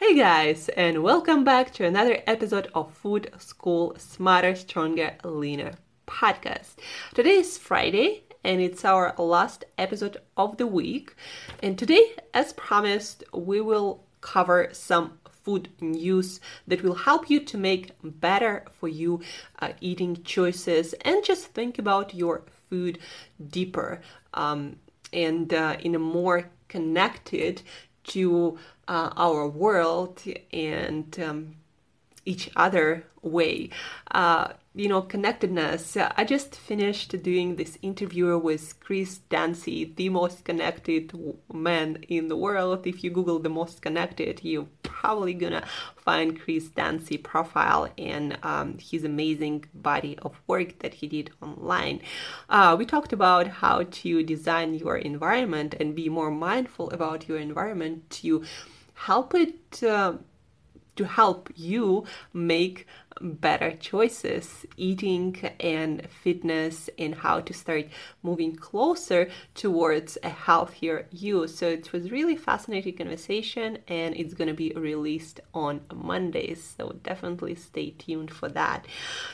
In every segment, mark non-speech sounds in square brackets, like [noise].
Hey guys, and welcome back to another episode of Food School Smarter, Stronger, Leaner podcast. Today is Friday, and it's our last episode of the week. And today, as promised, we will cover some food news that will help you to make better for you uh, eating choices and just think about your food deeper um, and uh, in a more connected to uh, our world and um, each other way. Uh, you know, connectedness. I just finished doing this interview with Chris Dancy, the most connected man in the world. If you Google the most connected, you're probably gonna find Chris Dancy profile and um, his amazing body of work that he did online. Uh, we talked about how to design your environment and be more mindful about your environment to help it. Uh, to help you make better choices, eating and fitness, and how to start moving closer towards a healthier you. So it was really fascinating conversation, and it's gonna be released on Mondays. So definitely stay tuned for that.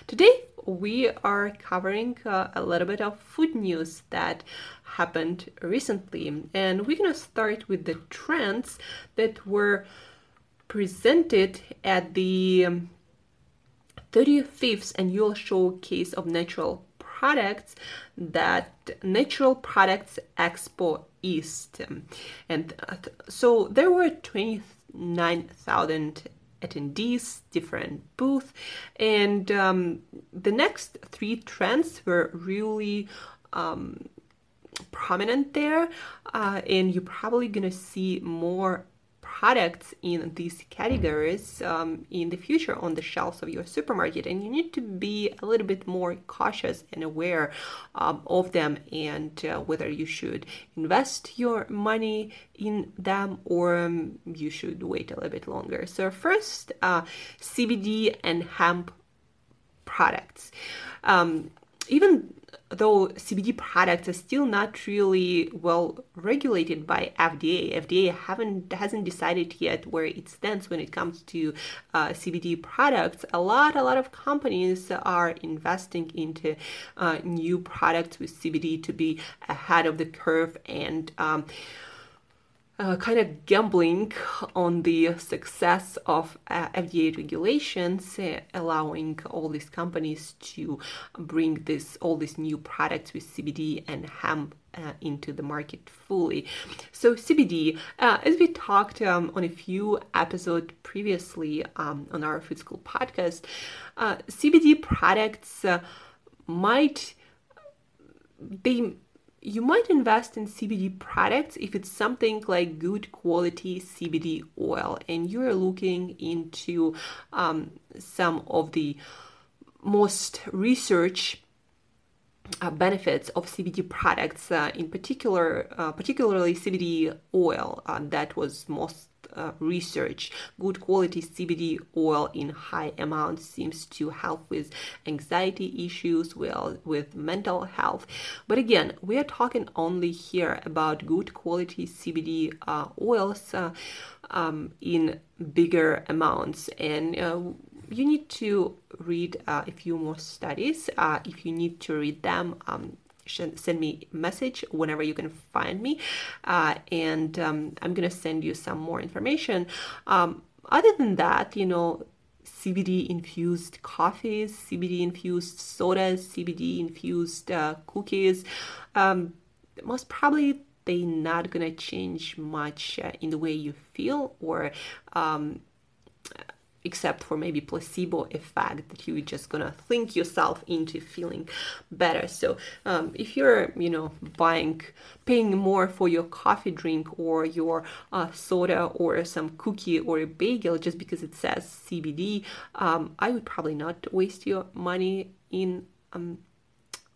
Today we are covering uh, a little bit of food news that happened recently, and we're gonna start with the trends that were presented at the 35th annual showcase of natural products that Natural Products Expo East. And so there were 29,000 attendees, different booths, and um, the next three trends were really um, prominent there, uh, and you're probably gonna see more products in these categories um, in the future on the shelves of your supermarket and you need to be a little bit more cautious and aware um, of them and uh, whether you should invest your money in them or um, you should wait a little bit longer. So first uh, cbd and hemp products. Um, even though CBD products are still not really well regulated by FDA. FDA haven't hasn't decided yet where it stands when it comes to uh, CBD products. A lot, a lot of companies are investing into uh, new products with CBD to be ahead of the curve and. Um, uh, kind of gambling on the success of uh, FDA regulations, uh, allowing all these companies to bring this all these new products with CBD and hemp uh, into the market fully. So CBD, uh, as we talked um, on a few episodes previously um, on our Food School podcast, uh, CBD products might they you might invest in CBD products if it's something like good quality CBD oil and you're looking into um, some of the most research uh, benefits of CBD products, uh, in particular, uh, particularly CBD oil uh, that was most uh, research. Good quality CBD oil in high amounts seems to help with anxiety issues, well, with mental health. But again, we are talking only here about good quality CBD uh, oils uh, um, in bigger amounts and uh, you need to read uh, a few more studies. If you need to read them, um, send me message whenever you can find me, uh, and um, I'm gonna send you some more information. Um, other than that, you know, CBD infused coffees, CBD infused sodas, CBD infused uh, cookies. Um, most probably they're not gonna change much uh, in the way you feel or um, except for maybe placebo effect that you're just gonna think yourself into feeling better. So um, if you're you know buying paying more for your coffee drink or your uh, soda or some cookie or a bagel just because it says cbd um, i would probably not waste your money in um,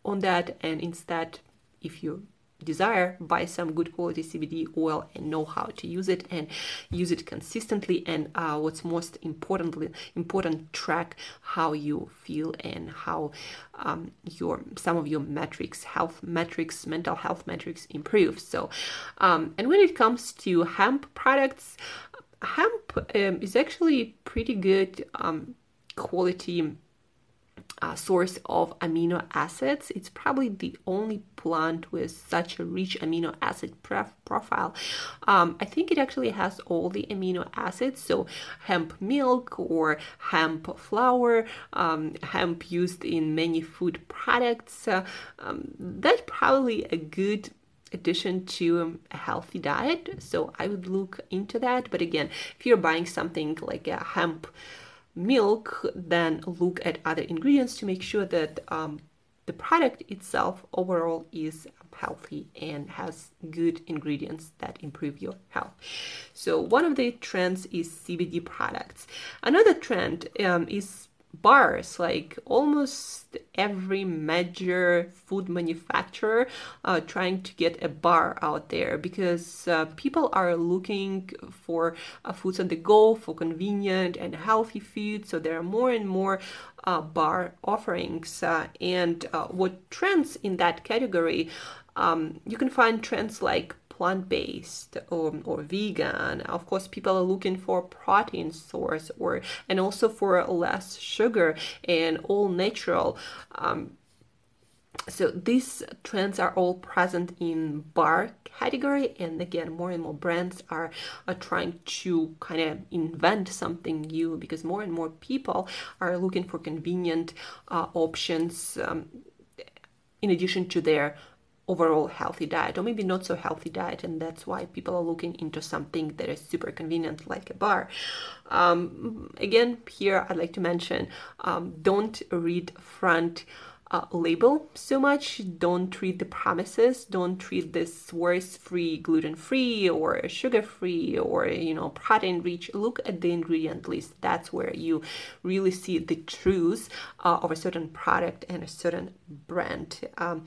on that. And instead if you desire buy some good quality cbd oil and know how to use it and use it consistently and uh, what's most importantly important track how you feel and how um, your some of your metrics health metrics mental health metrics improve. So um, and when it comes to hemp products hemp um, is actually pretty good um, quality uh, source of amino acids. It's probably the only plant with such a rich amino acid pref- profile. Um, I think it actually has all the amino acids. So, hemp milk or hemp flour, um, hemp used in many food products. Uh, um, that's probably a good addition to a healthy diet. So, I would look into that. But again, if you're buying something like a hemp, milk, then look at other ingredients to make sure that um, the product itself overall is healthy and has good ingredients that improve your health. So, one of the trends is CBD products. Another trend um, is bars like almost every major food manufacturer uh, trying to get a bar out there because uh, people are looking for uh, foods on the go for convenient and healthy food. So there are more and more uh, bar offerings uh, and uh, what trends in that category um, you can find trends like plant-based or, or vegan. Of course people are looking for protein source or and also for less sugar and all natural um, so these trends are all present in bar category. And again more and more brands are, are trying to kind of invent something new because more and more people are looking for convenient uh, options um, in addition to their overall healthy diet or maybe not so healthy diet and that's why people are looking into something that is super convenient like a bar. Um, again here i'd like to mention um, don't read front uh, label so much. Don't read the promises. Don't read this words free gluten free or sugar free or you know protein rich look at the ingredient list. That's where you really see the truth uh, of a certain product and a certain brand. Um,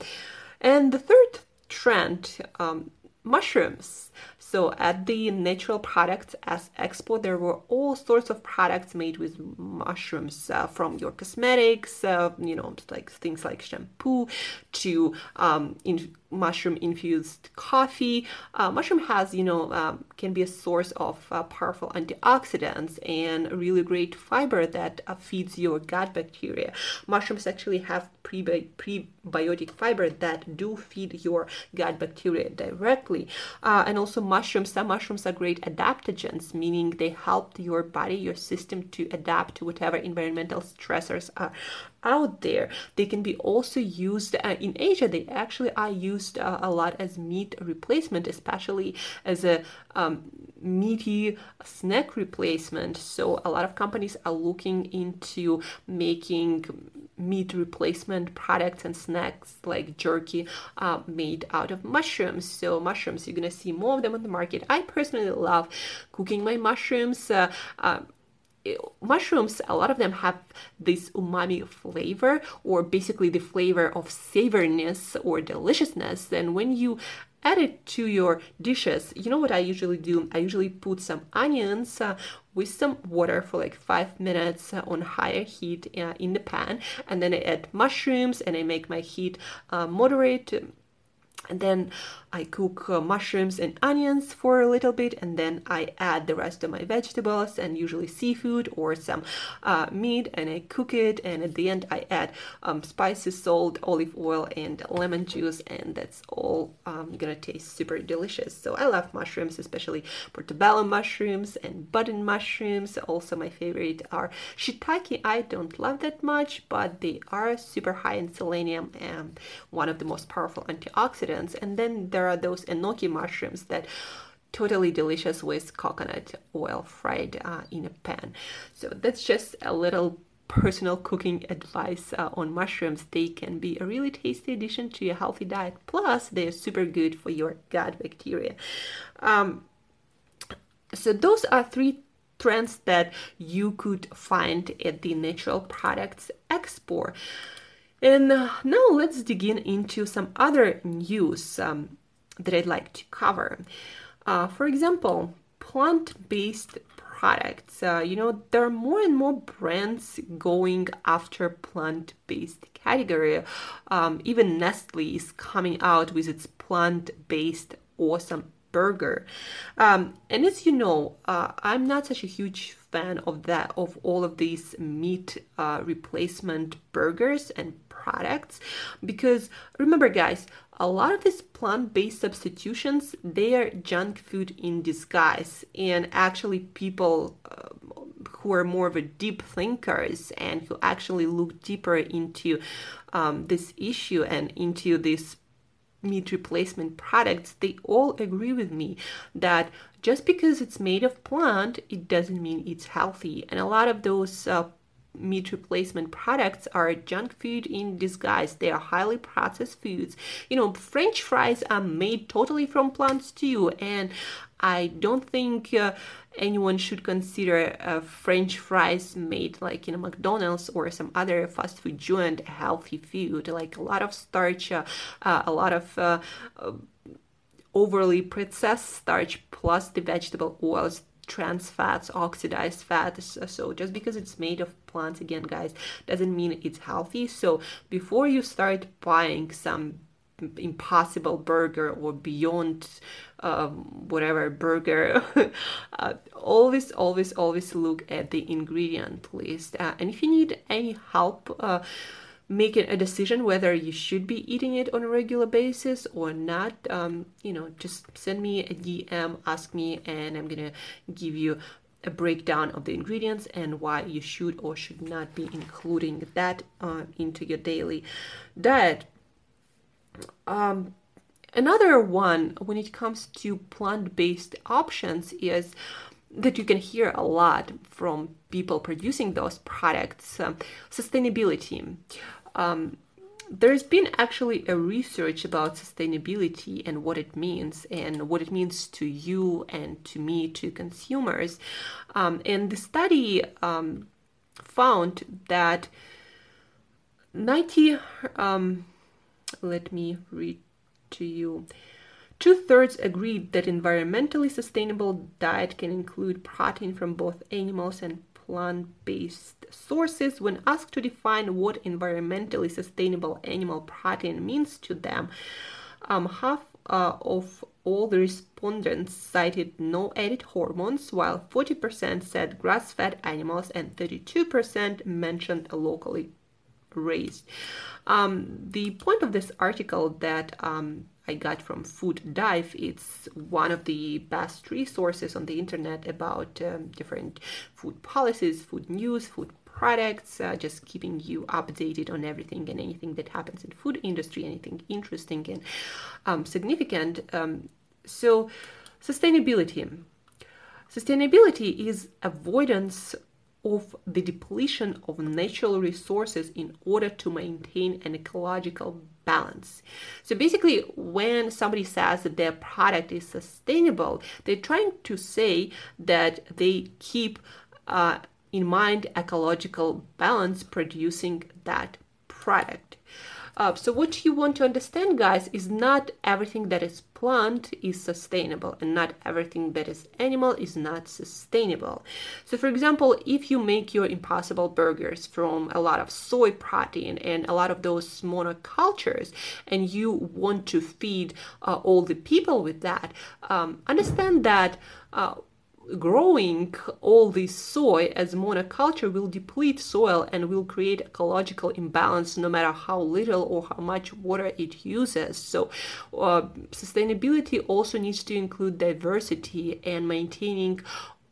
and the third trend, um, mushrooms. So at the Natural Products as Expo, there were all sorts of products made with mushrooms, uh, from your cosmetics, uh, you know, like things like shampoo, to um, in mushroom infused coffee. Uh, mushroom has, you know, um, can be a source of uh, powerful antioxidants and really great fiber that uh, feeds your gut bacteria. Mushrooms actually have prebi- prebiotic fiber that do feed your gut bacteria directly. Uh, and also mushrooms, some mushrooms are great adaptogens, meaning they help your body, your system to adapt to whatever environmental stressors are out there. They can be also used uh, in Asia. They actually are used uh, a lot as meat replacement, especially as a um, meaty snack replacement. So a lot of companies are looking into making meat replacement products and snacks like jerky uh, made out of mushrooms. So mushrooms, you're gonna see more of them on the market. I personally love cooking my mushrooms. Mushrooms a lot of them have this umami flavor or basically the flavor of savoriness or deliciousness and when you add it to your dishes. You know what I usually do? I usually put some onions uh, with some water for like five minutes uh, on higher heat uh, in the pan, and then I add mushrooms and I make my heat uh, moderate and then I cook uh, mushrooms and onions for a little bit, and then I add the rest of my vegetables and usually seafood or some uh, meat, and I cook it. And at the end, I add um, spices, salt, olive oil, and lemon juice, and that's all um, gonna taste super delicious. So I love mushrooms, especially portobello mushrooms and button mushrooms. Also, my favorite are shiitake. I don't love that much, but they are super high in selenium and one of the most powerful antioxidants. And then there are those enoki mushrooms that totally delicious with coconut oil fried uh, in a pan. So that's just a little personal cooking advice uh, on mushrooms. They can be a really tasty addition to your healthy diet. Plus, they're super good for your gut bacteria. Um, so those are three trends that you could find at the Natural Products Expo. And uh, now let's dig in into some other news. Um, that I'd like to cover. Uh, for example, plant based products. Uh, you know, there are more and more brands going after plant based category. Um, even Nestle is coming out with its plant based awesome burger. Um, and as you know, uh, I'm not such a huge fan of that of all of these meat uh, replacement burgers and products. Because remember guys a lot of these plant-based substitutions they are junk food in disguise. And actually people uh, who are more of a deep thinkers and who actually look deeper into um, this issue and into this meat replacement products they all agree with me that just because it's made of plant it doesn't mean it's healthy. And a lot of those uh, meat replacement products are junk food in disguise. They are highly processed foods. You know, French fries are made totally from plants too, and I don't think uh, anyone should consider uh, French fries made like in a McDonald's or some other fast food joint a healthy food. Like a lot of starch, uh, uh a lot of uh, uh, overly processed starch plus the vegetable oils trans fats, oxidized fats. So just because it's made of plants, again, guys, doesn't mean it's healthy. So before you start buying some impossible burger or beyond um, whatever burger [laughs] uh, always always always look at the ingredient list uh, and if you need any help uh, making a decision whether you should be eating it on a regular basis or not, um, you know, just send me a DM, ask me, and I'm gonna give you a breakdown of the ingredients and why you should or should not be including that uh, into your daily diet. Um, another one when it comes to plant-based options is that you can hear a lot from people producing those products um, sustainability um, there's been actually a research about sustainability and what it means and what it means to you and to me to consumers. Um, and the study um, found that 90 um, let me read to you. Two-thirds agreed that environmentally sustainable diet can include protein from both animals and plant-based sources when asked to define what environmentally sustainable animal protein means to them. Um, half uh, of all the respondents cited no added hormones, while 40% said grass fed animals and 32% mentioned locally raised. Um, the point of this article that um, I got from Food Dive. It's one of the best resources on the internet about um, different food policies, food news, food products, uh, just keeping you updated on everything and anything that happens in food industry, anything interesting and um, significant. Um, so, sustainability. Sustainability is avoidance of the depletion of natural resources in order to maintain an ecological balance. So basically, when somebody says that their product is sustainable, they're trying to say that they keep uh, in mind ecological balance producing that product. Uh, so what you want to understand, guys, is not everything that is plant is sustainable, and not everything that is animal is not sustainable. So, for example, if you make your Impossible burgers from a lot of soy protein and a lot of those monocultures, and you want to feed uh, all the people with that, um, understand that. Uh, growing all this soy as monoculture will deplete soil and will create ecological imbalance no matter how little or how much water it uses. So uh, sustainability also needs to include diversity and maintaining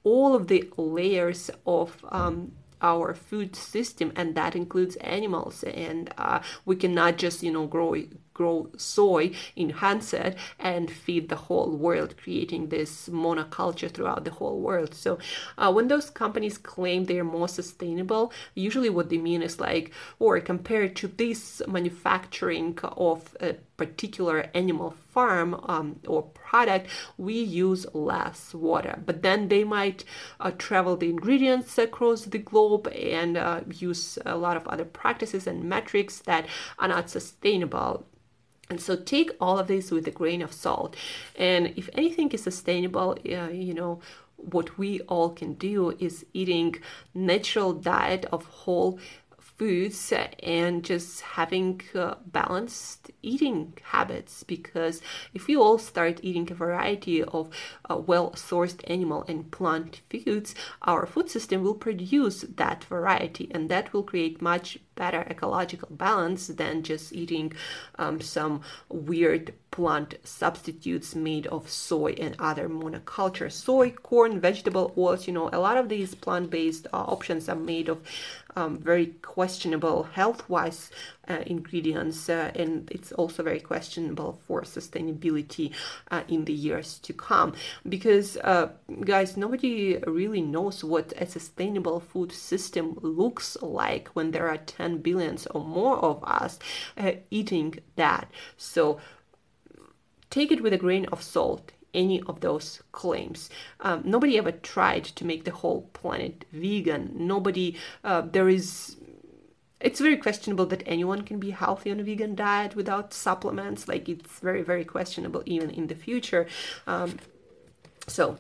all of the layers of um, our food system and that includes animals. And uh, we cannot just you know grow grow soy in Handset and feed the whole world, creating this monoculture throughout the whole world. So uh, when those companies claim they're more sustainable, usually what they mean is like, or compared to this manufacturing of a particular animal farm um, or product, we use less water. But then they might uh, travel the ingredients across the globe and uh, use a lot of other practices and metrics that are not sustainable. And so take all of this with a grain of salt. And if anything is sustainable, uh, you know, what we all can do is eating natural diet of whole foods and just having uh, balanced eating habits because if we all start eating a variety of uh, well sourced animal and plant foods our food system will produce that variety and that will create much better ecological balance than just eating um, some weird plant substitutes made of soy and other monoculture soy corn vegetable oils you know a lot of these plant-based uh, options are made of um, very questionable health-wise ingredients, uh, and it's also very questionable for sustainability uh, in the years to come. Because, uh, guys, nobody really knows what a sustainable food system looks like when there are 10 billions or more of us uh, eating that. So, take it with a grain of salt any of those claims. Um, nobody ever tried to make the whole planet vegan. Nobody, uh, there is. It's very questionable that anyone can be healthy on a vegan diet without supplements. Like, it's very, very questionable even in the future. Um, so,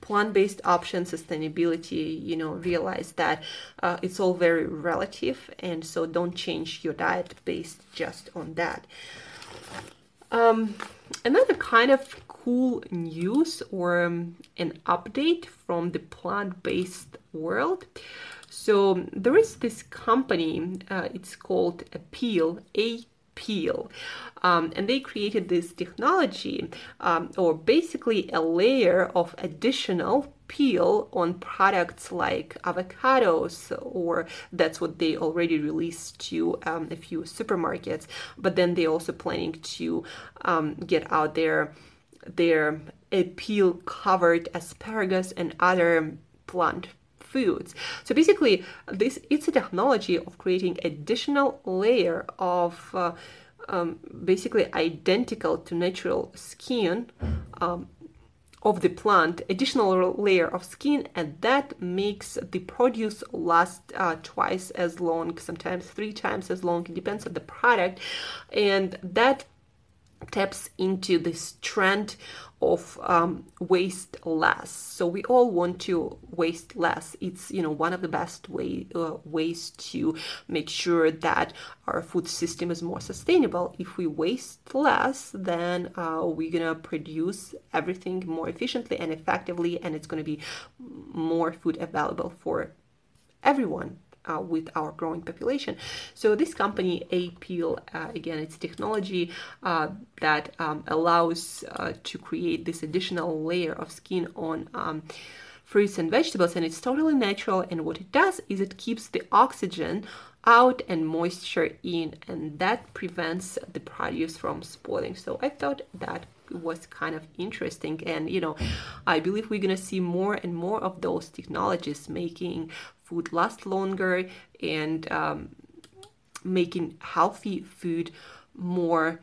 plant-based option sustainability you know realize that uh, it's all very relative and so don't change your diet based just on that um, another kind of cool news or um, an update from the plant based world. So there is this company, uh, it's called Apeel, A peel. Um, and they created this technology, um, or basically a layer of additional peel on products like avocados, or that's what they already released to um, a few supermarkets. But then they're also planning to um, get out there their peel covered asparagus and other plant foods. So basically, this it's a technology of creating additional layer of uh, um, basically identical to natural skin um, of the plant, additional layer of skin, and that makes the produce last uh, twice as long, sometimes three times as long. It depends on the product, and that taps into this trend of um, waste less. So we all want to waste less. It's you know one of the best way uh, ways to make sure that our food system is more sustainable. If we waste less, then uh, we're gonna produce everything more efficiently and effectively, and it's gonna be more food available for everyone uh, with our growing population. So this company, Apeel, uh, again, it's technology uh, that um, allows uh, to create this additional layer of skin on. Um, fruits and vegetables and it's totally natural and what it does is it keeps the oxygen out and moisture in and that prevents the produce from spoiling so i thought that was kind of interesting and you know i believe we're going to see more and more of those technologies making food last longer and um, making healthy food more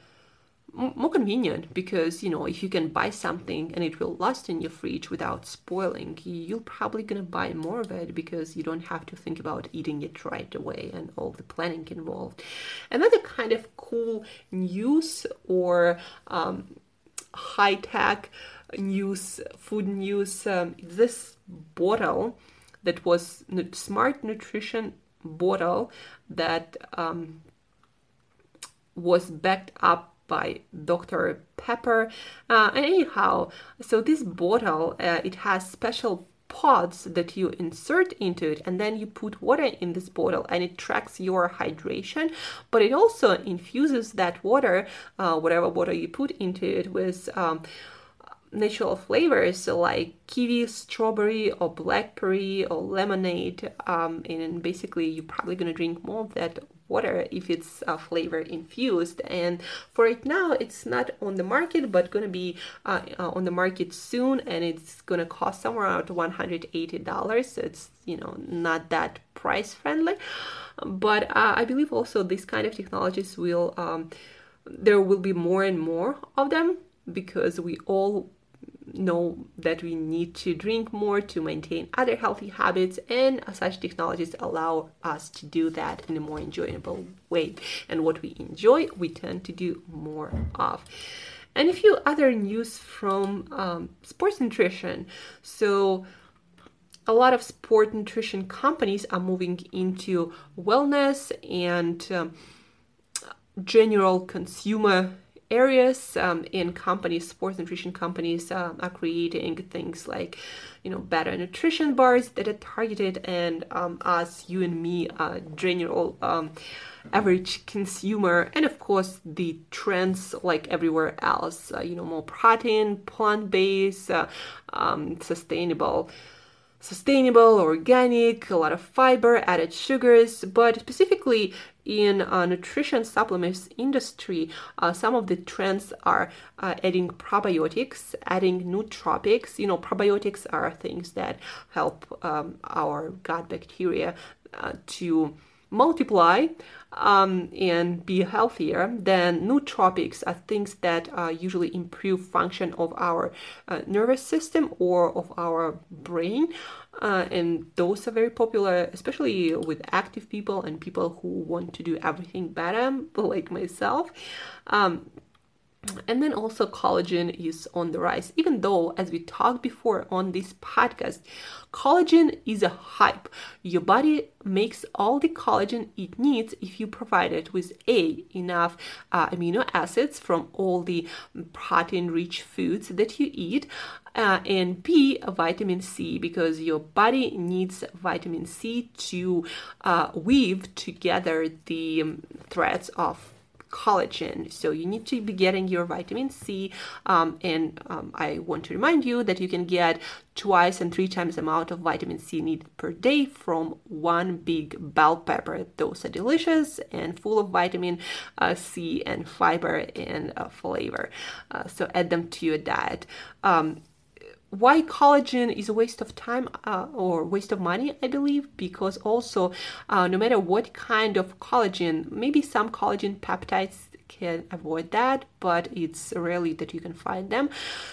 more convenient because you know if you can buy something and it will last in your fridge without spoiling you're probably gonna buy more of it because you don't have to think about eating it right away and all the planning involved. Another kind of cool news or um, high tech news food news um, this bottle that was smart nutrition bottle that um, was backed up by Dr. Pepper. Uh, anyhow, so this bottle, uh, it has special pods that you insert into it and then you put water in this bottle and it tracks your hydration but it also infuses that water uh, whatever water you put into it with um, natural flavors like kiwi, strawberry, or blackberry, or lemonade. Um, and basically, you're probably gonna drink more of that water if it's uh, flavor infused. And for right now, it's not on the market, but gonna be uh, uh, on the market soon, and it's gonna cost somewhere around $180. So it's you know not that price friendly, but uh, I believe also these kind of technologies will. Um, there will be more and more of them because we all know that we need to drink more to maintain other healthy habits and such technologies allow us to do that in a more enjoyable way. And what we enjoy we tend to do more of. And a few other news from um, sports nutrition. So a lot of sport nutrition companies are moving into wellness and um, general consumer areas um, in companies sports nutrition companies uh, are creating things like you know better nutrition bars that are targeted and um, us you and me uh, general um, average consumer. And of course the trends like everywhere else uh, you know more protein plant-based uh, um, sustainable sustainable, organic, a lot of fiber, added sugars, but specifically in uh, nutrition supplements industry, uh, some of the trends are uh, adding probiotics, adding nootropics. You know, probiotics are things that help um, our gut bacteria uh, to multiply um, and be healthier, then nootropics are things that uh, usually improve function of our uh, nervous system or of our brain. Uh, and those are very popular, especially with active people and people who want to do everything better, [laughs] like myself. Um, and then also collagen is on the rise, even though, as we talked before on this podcast, collagen is a hype. Your body makes all the collagen it needs if you provide it with A, enough uh, amino acids from all the protein rich foods that you eat, uh, and B, vitamin C, because your body needs vitamin C to uh, weave together the um, threads of collagen. So you need to be getting your vitamin C. Um, and um, I want to remind you that you can get twice and three times the amount of vitamin C needed per day from one big bell pepper. Those are delicious and full of vitamin uh, C and fiber and uh, flavor. Uh, so add them to your diet. Um, why collagen is a waste of time uh, or waste of money i believe because also uh, no matter what kind of collagen maybe some collagen peptides can avoid that but it's rarely that you can find them.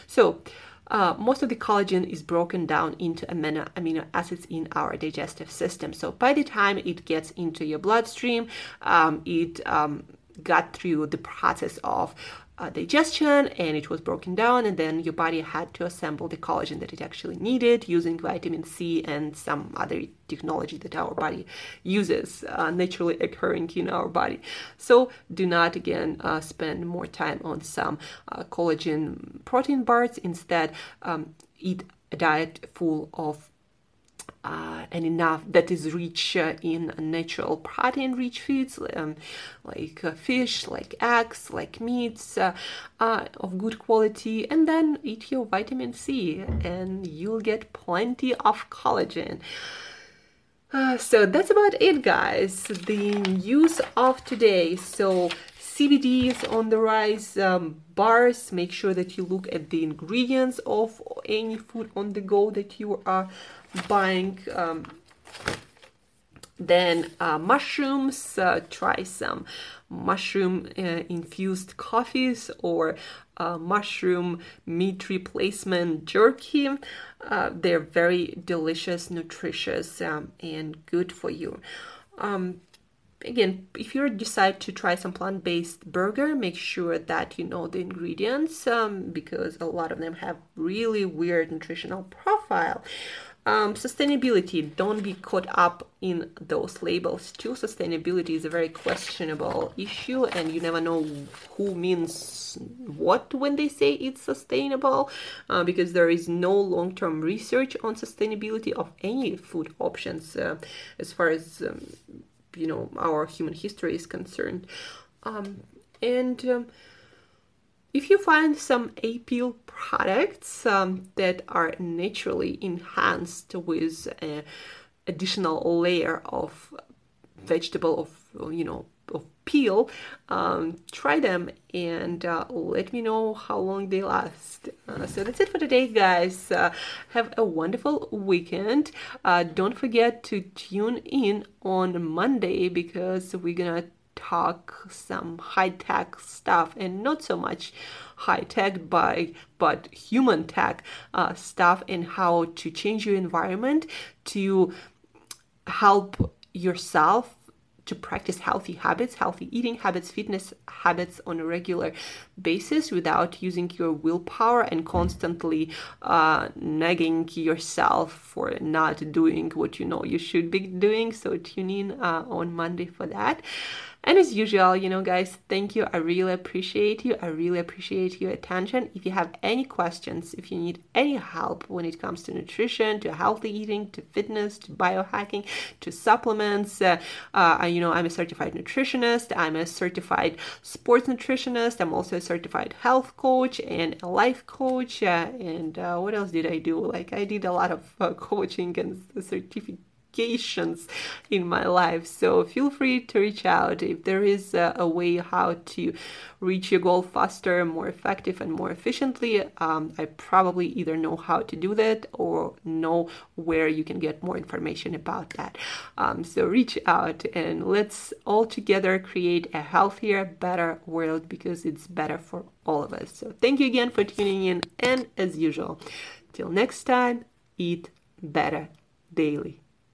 So uh, most of the collagen is broken down into amino, amino acids in our digestive system. So by the time it gets into your bloodstream um, it um, got through the process of uh, digestion and it was broken down and then your body had to assemble the collagen that it actually needed using vitamin c and some other technology that our body uses uh, naturally occurring in our body. So do not again uh, spend more time on some uh, collagen protein bars. Instead um, eat a diet full of uh, and enough that is rich uh, in natural protein rich foods um, like uh, fish like eggs like meats uh, uh, of good quality. And then eat your vitamin c and you'll get plenty of collagen. So that's about it guys. The news of today. So CBD is on the rise. Um, bars, make sure that you look at the ingredients of any food on the go that you are buying. Um, Then uh, mushrooms, uh, try some mushroom uh, infused coffees or uh, mushroom meat replacement jerky. Uh, they're very delicious, nutritious, um, and good for you. Um, again, if you decide to try some plant-based burger, make sure that you know the ingredients um, because a lot of them have really weird nutritional profile. Um, sustainability, don't be caught up in those labels too. Sustainability is a very questionable issue, and you never know who means what when they say it's sustainable uh, because there is no long term research on sustainability of any food options uh, as far as um, you know our human history is concerned. Um, and um, if you find some Apeel products um, that are naturally enhanced with an additional layer of vegetable of you know of peel um, try them and uh, let me know how long they last. Uh, so that's it for today guys. Uh, have a wonderful weekend. Uh, don't forget to tune in on monday because we're gonna talk some high tech stuff and not so much high tech by but human tech uh, stuff and how to change your environment to help yourself to practice healthy habits, healthy eating habits, fitness habits on a regular basis without using your willpower and constantly uh, nagging yourself for not doing what you know you should be doing. So tune in uh, on Monday for that. And as usual, you know, guys, thank you. I really appreciate you. I really appreciate your attention. If you have any questions, if you need any help when it comes to nutrition, to healthy eating, to fitness, to biohacking, to supplements, uh, uh, you know, I'm a certified nutritionist. I'm a certified sports nutritionist. I'm also a certified health coach and a life coach. Uh, and uh, what else did I do? Like, I did a lot of uh, coaching and certificate in my life. So feel free to reach out if there is a, a way how to reach your goal faster, more effective, and more efficiently. Um, I probably either know how to do that or know where you can get more information about that. Um, so reach out and let's all together create a healthier, better world because it's better for all of us. So thank you again for tuning in, and as usual, till next time, eat better daily.